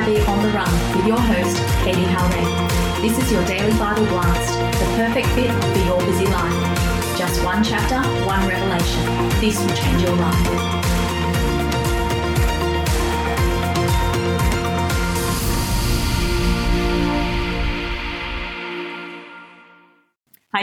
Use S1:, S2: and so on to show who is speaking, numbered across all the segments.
S1: TYB on the Run with your host, Katie Halday. This is your daily Bible blast, the perfect fit for your busy life. Just one chapter, one revelation. This will change your life.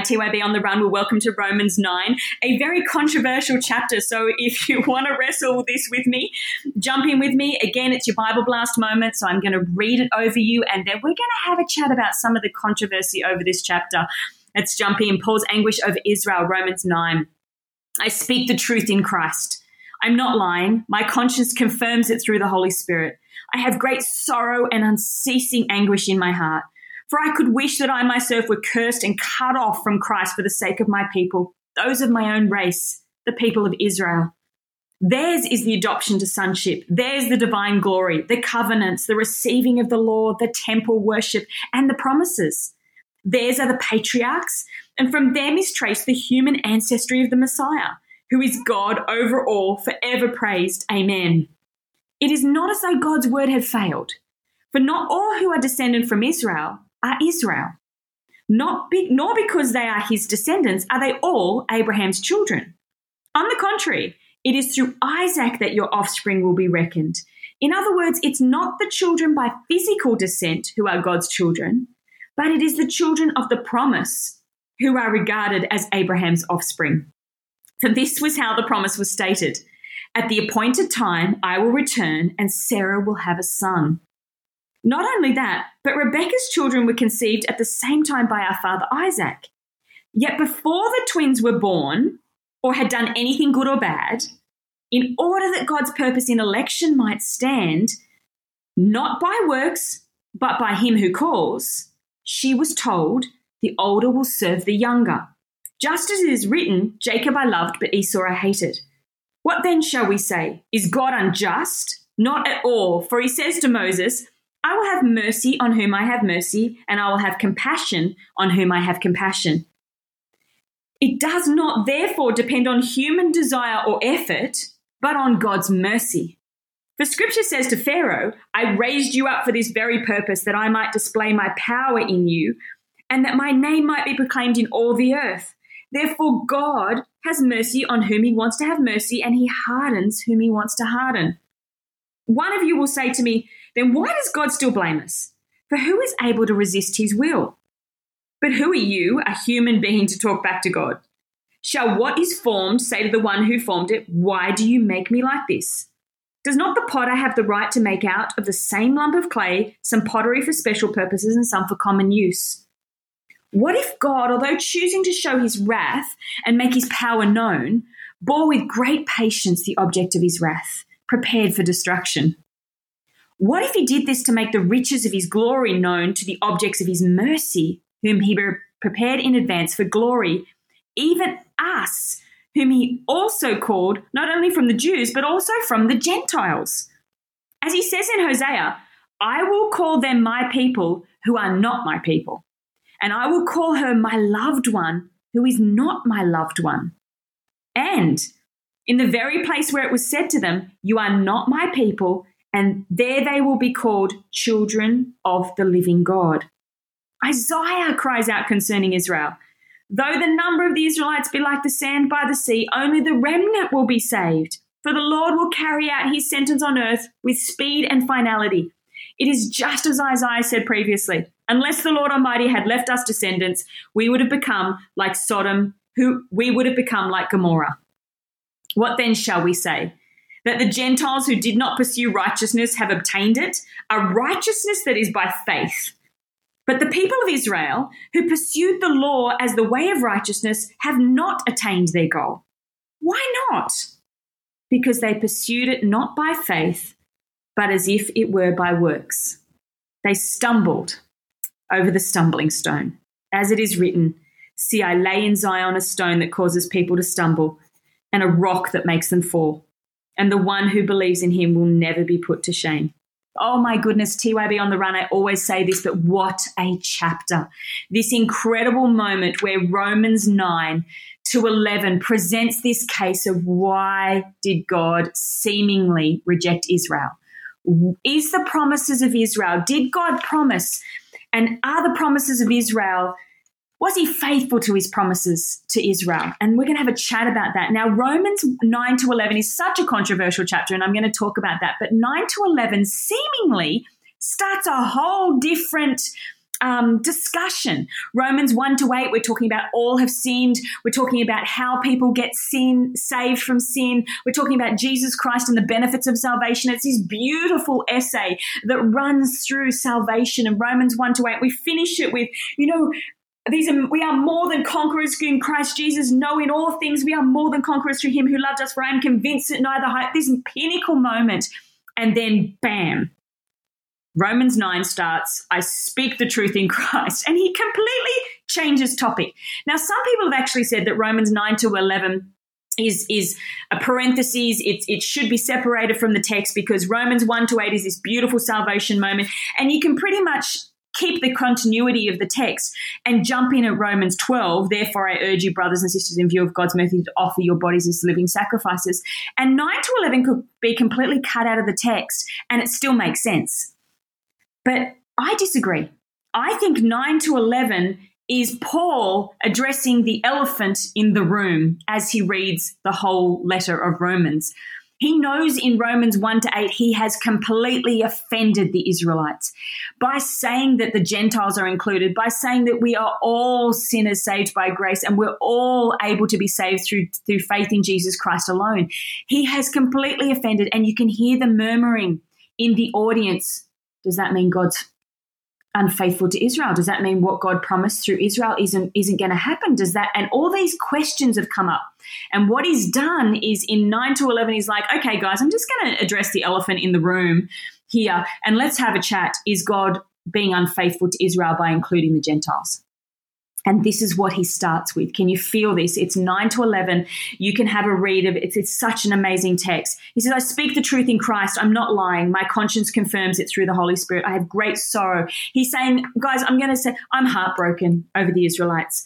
S2: TYB on the Run. Well, welcome to Romans 9, a very controversial chapter. So, if you want to wrestle this with me, jump in with me. Again, it's your Bible Blast moment. So, I'm going to read it over you, and then we're going to have a chat about some of the controversy over this chapter. Let's jump in. Paul's anguish over Israel, Romans 9. I speak the truth in Christ. I'm not lying. My conscience confirms it through the Holy Spirit. I have great sorrow and unceasing anguish in my heart. For I could wish that I myself were cursed and cut off from Christ for the sake of my people, those of my own race, the people of Israel. Theirs is the adoption to sonship. Theirs the divine glory, the covenants, the receiving of the law, the temple worship, and the promises. Theirs are the patriarchs, and from them is traced the human ancestry of the Messiah, who is God over all, forever praised. Amen. It is not as though God's word had failed. For not all who are descended from Israel are Israel. Not be, nor because they are his descendants are they all Abraham's children. On the contrary, it is through Isaac that your offspring will be reckoned. In other words, it's not the children by physical descent who are God's children, but it is the children of the promise who are regarded as Abraham's offspring. For this was how the promise was stated At the appointed time, I will return, and Sarah will have a son. Not only that, but Rebekah's children were conceived at the same time by our father Isaac. Yet before the twins were born or had done anything good or bad, in order that God's purpose in election might stand, not by works, but by him who calls, she was told, The older will serve the younger. Just as it is written, Jacob I loved, but Esau I hated. What then shall we say? Is God unjust? Not at all, for he says to Moses, I will have mercy on whom I have mercy, and I will have compassion on whom I have compassion. It does not therefore depend on human desire or effort, but on God's mercy. For scripture says to Pharaoh, I raised you up for this very purpose, that I might display my power in you, and that my name might be proclaimed in all the earth. Therefore, God has mercy on whom he wants to have mercy, and he hardens whom he wants to harden. One of you will say to me, then why does God still blame us? For who is able to resist his will? But who are you, a human being, to talk back to God? Shall what is formed say to the one who formed it, Why do you make me like this? Does not the potter have the right to make out of the same lump of clay some pottery for special purposes and some for common use? What if God, although choosing to show his wrath and make his power known, bore with great patience the object of his wrath, prepared for destruction? What if he did this to make the riches of his glory known to the objects of his mercy, whom he prepared in advance for glory, even us, whom he also called not only from the Jews, but also from the Gentiles? As he says in Hosea, I will call them my people who are not my people, and I will call her my loved one who is not my loved one. And in the very place where it was said to them, You are not my people, and there they will be called children of the living God. Isaiah cries out concerning Israel Though the number of the Israelites be like the sand by the sea, only the remnant will be saved. For the Lord will carry out his sentence on earth with speed and finality. It is just as Isaiah said previously unless the Lord Almighty had left us descendants, we would have become like Sodom, who we would have become like Gomorrah. What then shall we say? That the Gentiles who did not pursue righteousness have obtained it, a righteousness that is by faith. But the people of Israel who pursued the law as the way of righteousness have not attained their goal. Why not? Because they pursued it not by faith, but as if it were by works. They stumbled over the stumbling stone. As it is written, See, I lay in Zion a stone that causes people to stumble, and a rock that makes them fall and the one who believes in him will never be put to shame. Oh my goodness, TYB on the run. I always say this, but what a chapter. This incredible moment where Romans 9 to 11 presents this case of why did God seemingly reject Israel? is the promises of Israel, did God promise? And are the promises of Israel was he faithful to his promises to Israel? And we're going to have a chat about that. Now, Romans 9 to 11 is such a controversial chapter, and I'm going to talk about that. But 9 to 11 seemingly starts a whole different um, discussion. Romans 1 to 8, we're talking about all have sinned. We're talking about how people get sin, saved from sin. We're talking about Jesus Christ and the benefits of salvation. It's this beautiful essay that runs through salvation. And Romans 1 to 8, we finish it with, you know, these are, we are more than conquerors in Christ Jesus. knowing all things we are more than conquerors through Him who loved us. For I am convinced that neither height, this pinnacle moment, and then bam, Romans 9 starts, I speak the truth in Christ. And he completely changes topic. Now, some people have actually said that Romans 9 to 11 is is a parenthesis. It, it should be separated from the text because Romans 1 to 8 is this beautiful salvation moment. And you can pretty much keep the continuity of the text and jump in at Romans 12. Therefore, I urge you, brothers and sisters, in view of God's mercy, to offer your bodies as living sacrifices. And 9 to 11 could be completely cut out of the text and it still makes sense. But I disagree. I think 9 to 11 is Paul addressing the elephant in the room as he reads the whole letter of Romans. He knows in Romans 1 to 8 he has completely offended the Israelites by saying that the Gentiles are included, by saying that we are all sinners saved by grace and we're all able to be saved through, through faith in Jesus Christ alone. He has completely offended, and you can hear the murmuring in the audience. Does that mean God's unfaithful to Israel? Does that mean what God promised through Israel isn't isn't going to happen? Does that and all these questions have come up. And what he's done is in 9 to 11 he's like, "Okay guys, I'm just going to address the elephant in the room here and let's have a chat. Is God being unfaithful to Israel by including the Gentiles?" And this is what he starts with. Can you feel this? It's 9 to 11. You can have a read of it. It's, it's such an amazing text. He says, I speak the truth in Christ. I'm not lying. My conscience confirms it through the Holy Spirit. I have great sorrow. He's saying, guys, I'm going to say, I'm heartbroken over the Israelites.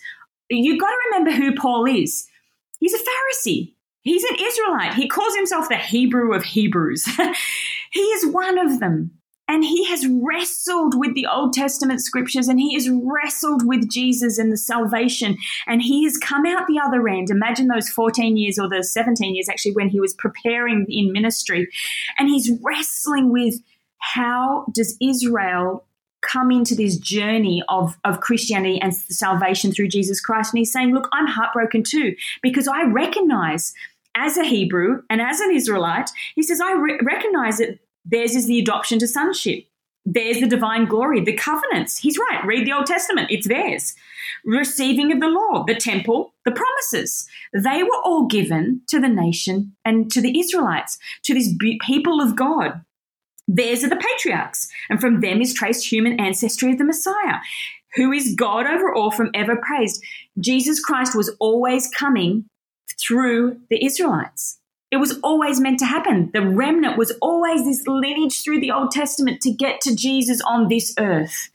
S2: You've got to remember who Paul is. He's a Pharisee. He's an Israelite. He calls himself the Hebrew of Hebrews. he is one of them. And he has wrestled with the Old Testament scriptures and he has wrestled with Jesus and the salvation. And he has come out the other end. Imagine those 14 years or the 17 years actually when he was preparing in ministry. And he's wrestling with how does Israel come into this journey of, of Christianity and salvation through Jesus Christ. And he's saying, Look, I'm heartbroken too, because I recognize as a Hebrew and as an Israelite, he says, I re- recognize that Theirs is the adoption to sonship. There's the divine glory, the covenants. He's right. Read the Old Testament. It's theirs. Receiving of the law, the temple, the promises. They were all given to the nation and to the Israelites, to this people of God. Theirs are the patriarchs, and from them is traced human ancestry of the Messiah, who is God over all from ever praised. Jesus Christ was always coming through the Israelites. It was always meant to happen. The remnant was always this lineage through the Old Testament to get to Jesus on this earth.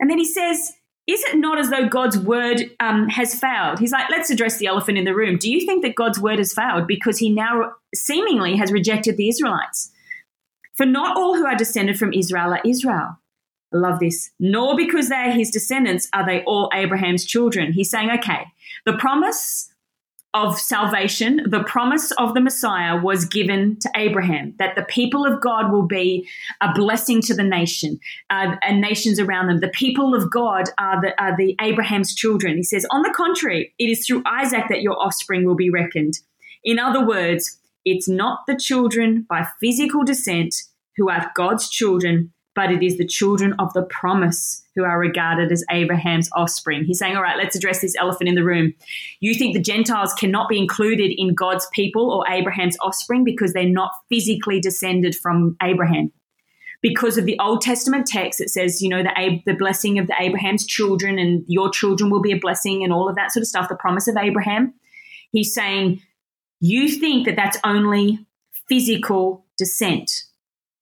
S2: And then he says, Is it not as though God's word um, has failed? He's like, Let's address the elephant in the room. Do you think that God's word has failed because he now seemingly has rejected the Israelites? For not all who are descended from Israel are Israel. I love this. Nor because they are his descendants are they all Abraham's children. He's saying, okay, the promise of salvation, the promise of the Messiah was given to Abraham that the people of God will be a blessing to the nation uh, and nations around them. The people of God are the, are the Abraham's children. He says, on the contrary, it is through Isaac that your offspring will be reckoned. In other words, it's not the children by physical descent who are God's children, but it is the children of the promise who are regarded as Abraham's offspring. He's saying, all right, let's address this elephant in the room. You think the Gentiles cannot be included in God's people or Abraham's offspring because they're not physically descended from Abraham. Because of the Old Testament text, it says, you know, the, the blessing of the Abraham's children and your children will be a blessing and all of that sort of stuff, the promise of Abraham. He's saying, you think that that's only physical descent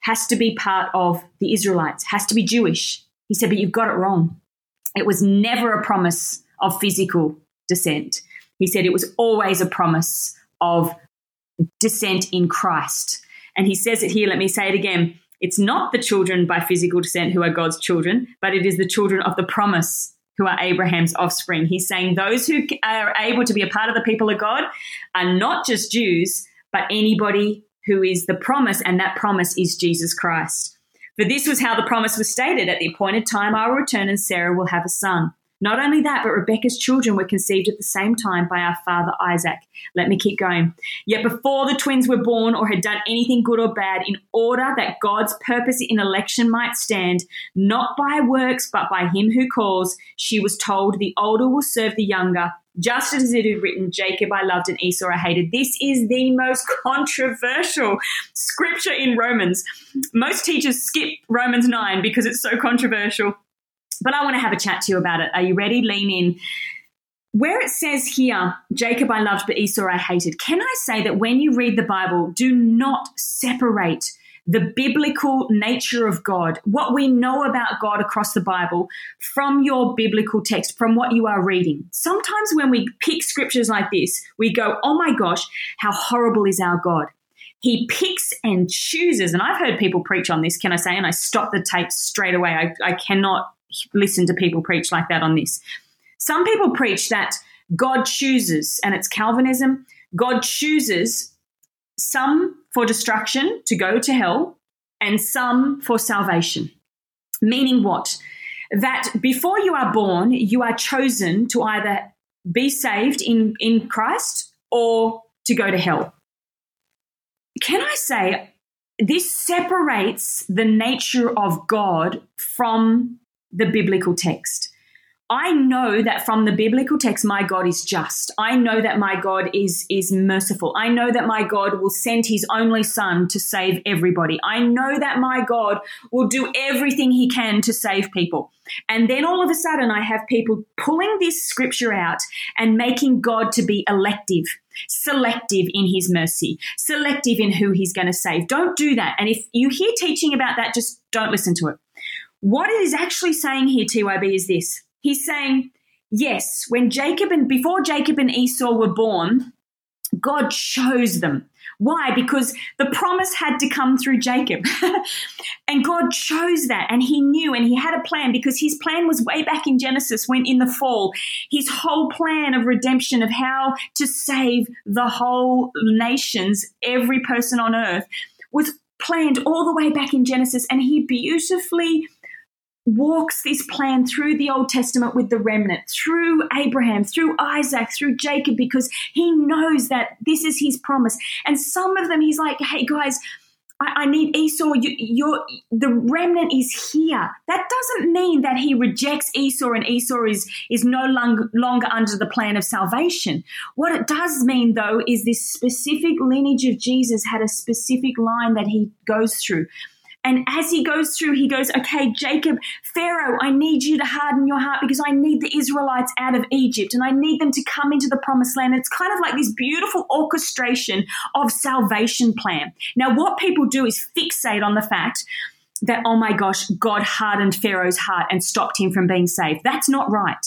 S2: has to be part of the Israelites, has to be Jewish. He said, but you've got it wrong. It was never a promise of physical descent. He said it was always a promise of descent in Christ. And he says it here, let me say it again. It's not the children by physical descent who are God's children, but it is the children of the promise who are Abraham's offspring. He's saying those who are able to be a part of the people of God are not just Jews, but anybody who is the promise, and that promise is Jesus Christ. For this was how the promise was stated at the appointed time I will return and Sarah will have a son. Not only that, but Rebecca's children were conceived at the same time by our father Isaac. Let me keep going. Yet before the twins were born or had done anything good or bad, in order that God's purpose in election might stand, not by works, but by him who calls, she was told, The older will serve the younger just as it had written, Jacob I loved and Esau I hated. This is the most controversial scripture in Romans. Most teachers skip Romans 9 because it's so controversial. But I want to have a chat to you about it. Are you ready? Lean in. Where it says here, Jacob I loved, but Esau I hated, can I say that when you read the Bible, do not separate the biblical nature of God, what we know about God across the Bible from your biblical text, from what you are reading. Sometimes when we pick scriptures like this, we go, oh my gosh, how horrible is our God. He picks and chooses, and I've heard people preach on this, can I say? And I stop the tape straight away. I, I cannot listen to people preach like that on this. Some people preach that God chooses, and it's Calvinism. God chooses some for destruction to go to hell, and some for salvation. Meaning what? That before you are born, you are chosen to either be saved in, in Christ or to go to hell. Can I say this separates the nature of God from the biblical text? I know that from the biblical text, my God is just. I know that my God is, is merciful. I know that my God will send his only son to save everybody. I know that my God will do everything he can to save people. And then all of a sudden, I have people pulling this scripture out and making God to be elective, selective in his mercy, selective in who he's going to save. Don't do that. And if you hear teaching about that, just don't listen to it. What it is actually saying here, TYB, is this he's saying, yes, when Jacob and before Jacob and Esau were born, God chose them. Why? Because the promise had to come through Jacob. and God chose that and he knew and he had a plan because his plan was way back in Genesis when in the fall, his whole plan of redemption of how to save the whole nations, every person on earth was planned all the way back in Genesis and he beautifully walks this plan through the Old Testament with the remnant, through Abraham, through Isaac, through Jacob, because he knows that this is his promise. And some of them, he's like, hey, guys, I, I need Esau. You, you're, the remnant is here. That doesn't mean that he rejects Esau and Esau is, is no longer, longer under the plan of salvation. What it does mean, though, is this specific lineage of Jesus had a specific line that he goes through. And as he goes through, he goes, okay, Jacob, Pharaoh, I need you to harden your heart because I need the Israelites out of Egypt and I need them to come into the promised land. It's kind of like this beautiful orchestration of salvation plan. Now, what people do is fixate on the fact that, oh my gosh, God hardened Pharaoh's heart and stopped him from being saved. That's not right.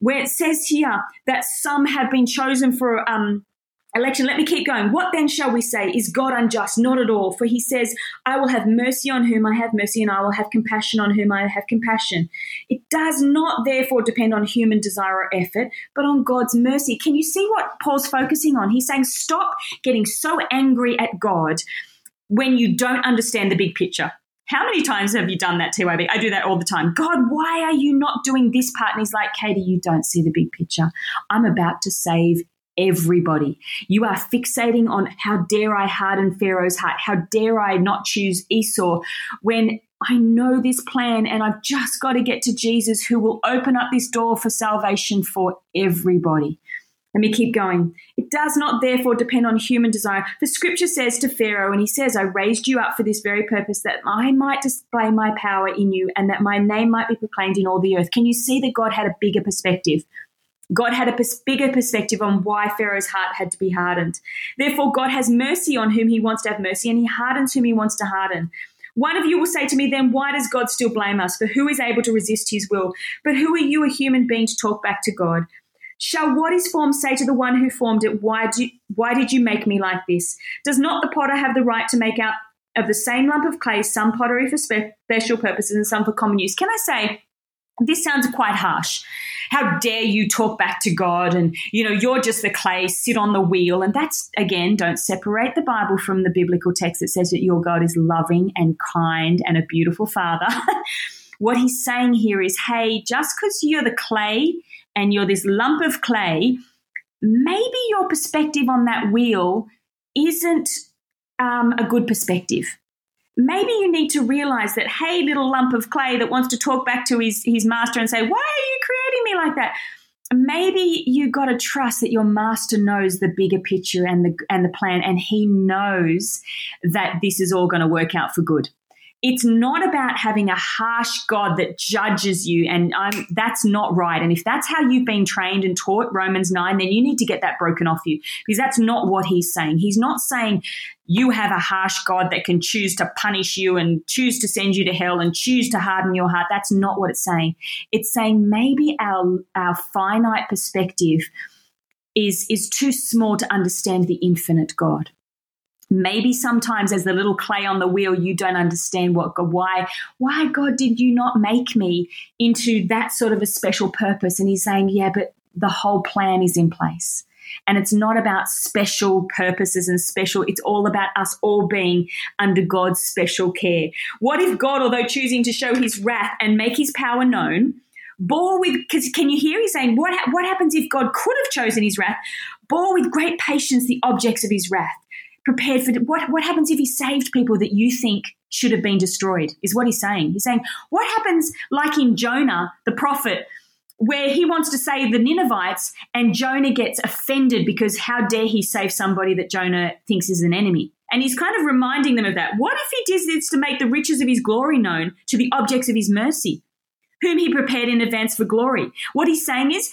S2: Where it says here that some have been chosen for um, election. Let me keep going. What then shall we say? Is God unjust? Not at all. For he says, I will have mercy on whom I have mercy, and I will have compassion on whom I have compassion. It does not therefore depend on human desire or effort, but on God's mercy. Can you see what Paul's focusing on? He's saying, stop getting so angry at God when you don't understand the big picture. How many times have you done that, TYB? I do that all the time. God, why are you not doing this part? And he's like, Katie, you don't see the big picture. I'm about to save everybody. You are fixating on how dare I harden Pharaoh's heart? How dare I not choose Esau when I know this plan and I've just got to get to Jesus who will open up this door for salvation for everybody. Let me keep going. It does not therefore depend on human desire. For scripture says to Pharaoh, and he says, I raised you up for this very purpose, that I might display my power in you and that my name might be proclaimed in all the earth. Can you see that God had a bigger perspective? God had a bigger perspective on why Pharaoh's heart had to be hardened. Therefore, God has mercy on whom he wants to have mercy, and he hardens whom he wants to harden. One of you will say to me, then why does God still blame us? For who is able to resist his will? But who are you, a human being, to talk back to God? Shall what is formed say to the one who formed it, why, do, why did you make me like this? Does not the potter have the right to make out of the same lump of clay, some pottery for spe- special purposes and some for common use. Can I say, this sounds quite harsh. How dare you talk back to God and, you know, you're just the clay, sit on the wheel. And that's, again, don't separate the Bible from the biblical text that says that your God is loving and kind and a beautiful father. what he's saying here is, hey, just because you're the clay and you're this lump of clay, maybe your perspective on that wheel isn't um, a good perspective maybe you need to realize that, hey, little lump of clay that wants to talk back to his, his master and say, why are you creating me like that? Maybe you got to trust that your master knows the bigger picture and the and the plan, and he knows that this is all going to work out for good. It's not about having a harsh God that judges you, and I'm, that's not right. And if that's how you've been trained and taught Romans 9, then you need to get that broken off you because that's not what he's saying. He's not saying you have a harsh God that can choose to punish you and choose to send you to hell and choose to harden your heart. That's not what it's saying. It's saying maybe our, our finite perspective is, is too small to understand the infinite God maybe sometimes as the little clay on the wheel you don't understand what god why why god did you not make me into that sort of a special purpose. And he's saying yeah but the whole plan is in place. And it's not about special purposes and special it's all about us all being under god's special care. What if god although choosing to show his wrath and make his power known bore with because can you hear he's saying what, what happens if god could have chosen his wrath bore with great patience the objects of his wrath prepared for what what happens if he saved people that you think should have been destroyed is what he's saying. He's saying what happens like in jonah the prophet where he wants to save the ninevites and jonah gets offended because how dare he save somebody that jonah thinks is an enemy? And he's kind of reminding them of that. What if he does this to make the riches of his glory known to the objects of his mercy whom he prepared in advance for glory? What he's saying is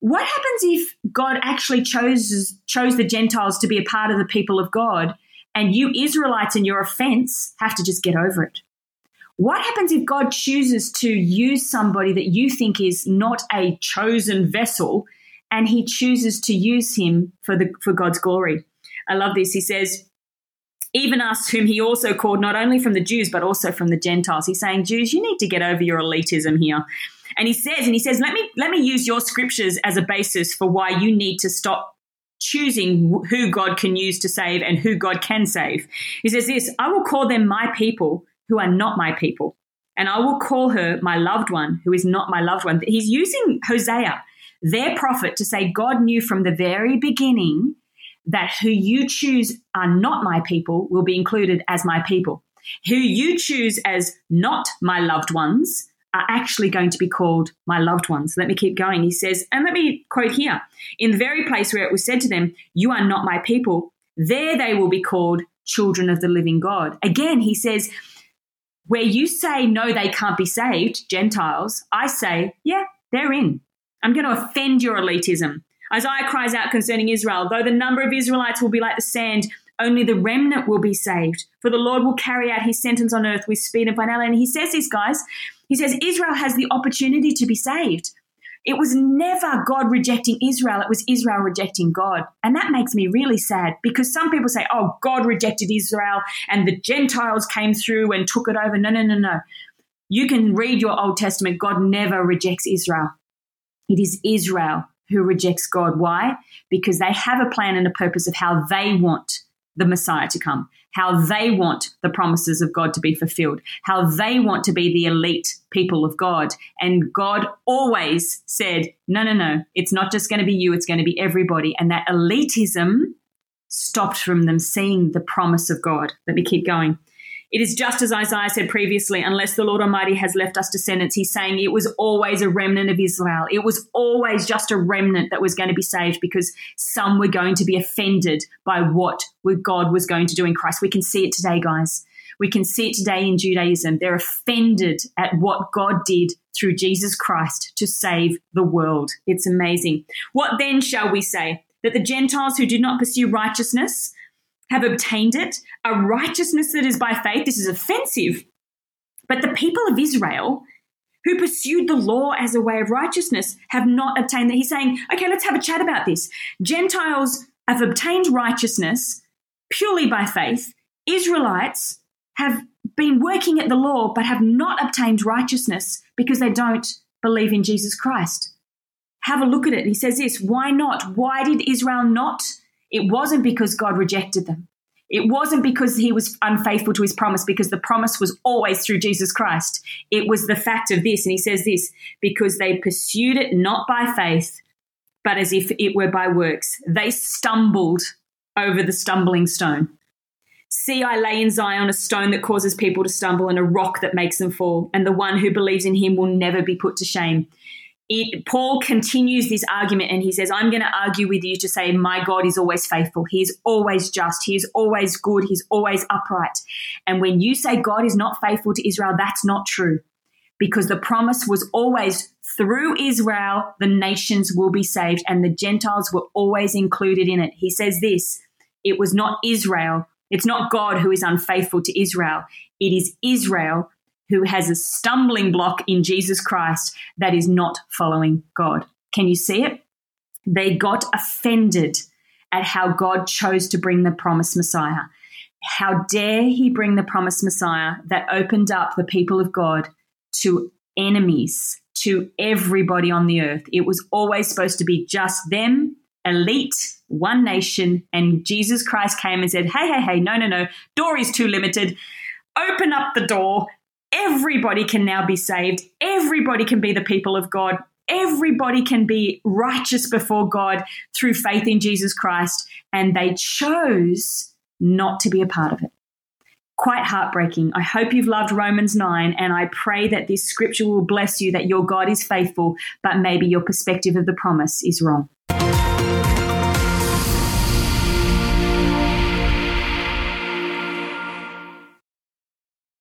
S2: what happens if God actually chose chose the Gentiles to be a part of the people of God, and you Israelites in your offense have to just get over it? What happens if God chooses to use somebody that you think is not a chosen vessel, and He chooses to use him for the for God's glory? I love this. He says, even us, whom he also called not only from the Jews, but also from the Gentiles. He's saying, Jews, you need to get over your elitism here. And he says, and he says, let me let me use your scriptures as a basis for why you need to stop choosing who God can use to save and who God can save. He says this, I will call them my people who are not my people. And I will call her my loved one who is not my loved one. He's using Hosea, their prophet, to say God knew from the very beginning that who you choose are not my people will be included as my people. Who you choose as not my loved ones are actually going to be called my loved ones. Let me keep going. He says, and let me quote here in the very place where it was said to them, You are not my people, there they will be called children of the living God. Again, he says, Where you say, No, they can't be saved, Gentiles, I say, Yeah, they're in. I'm going to offend your elitism. Isaiah cries out concerning Israel, though the number of Israelites will be like the sand, only the remnant will be saved. For the Lord will carry out his sentence on earth with speed and finality. And he says this, guys. He says Israel has the opportunity to be saved. It was never God rejecting Israel, it was Israel rejecting God. And that makes me really sad because some people say, oh, God rejected Israel and the Gentiles came through and took it over. No, no, no, no. You can read your Old Testament, God never rejects Israel. It is Israel who rejects God. Why? Because they have a plan and a purpose of how they want the Messiah to come, how they want the promises of God to be fulfilled, how they want to be the elite people of God. And God always said, no, no, no, it's not just going to be you, it's going to be everybody. And that elitism stopped from them seeing the promise of God. Let me keep going. It is just as Isaiah said previously, unless the Lord Almighty has left us descendants, he's saying it was always a remnant of Israel. It was always just a remnant that was going to be saved because some were going to be offended by what God was going to do in Christ. We can see it today, guys. We can see it today in Judaism. They're offended at what God did through Jesus Christ to save the world. It's amazing. What then shall we say? That the Gentiles who did not pursue righteousness, have obtained it, a righteousness that is by faith. This is offensive. But the people of Israel who pursued the law as a way of righteousness have not obtained that. He's saying, okay, let's have a chat about this. Gentiles have obtained righteousness purely by faith. Israelites have been working at the law but have not obtained righteousness because they don't believe in Jesus Christ. Have a look at it. He says this Why not? Why did Israel not? It wasn't because God rejected them. It wasn't because he was unfaithful to his promise, because the promise was always through Jesus Christ. It was the fact of this. And he says this because they pursued it not by faith, but as if it were by works. They stumbled over the stumbling stone. See, I lay in Zion a stone that causes people to stumble and a rock that makes them fall, and the one who believes in him will never be put to shame it, Paul continues this argument and he says, I'm going to argue with you to say, My God is always faithful. He is always just. He is always good. He's always upright. And when you say God is not faithful to Israel, that's not true because the promise was always through Israel, the nations will be saved and the Gentiles were always included in it. He says this it was not Israel. It's not God who is unfaithful to Israel. It is Israel who has a stumbling block in Jesus Christ that is not following God. Can you see it? They got offended at how God chose to bring the promised Messiah. How dare he bring the promised Messiah that opened up the people of God to enemies, to everybody on the earth? It was always supposed to be just them, elite, one nation, and Jesus Christ came and said, Hey, hey, hey, no, no, no, door is too limited. Open up the door everybody can now be saved. Everybody can be the people of God. Everybody can be righteous before God through faith in Jesus Christ. And they chose not to be a part of it. Quite heartbreaking. I hope you've loved Romans 9, and I pray that this scripture will bless you that your God is faithful, but maybe your perspective of the promise is wrong.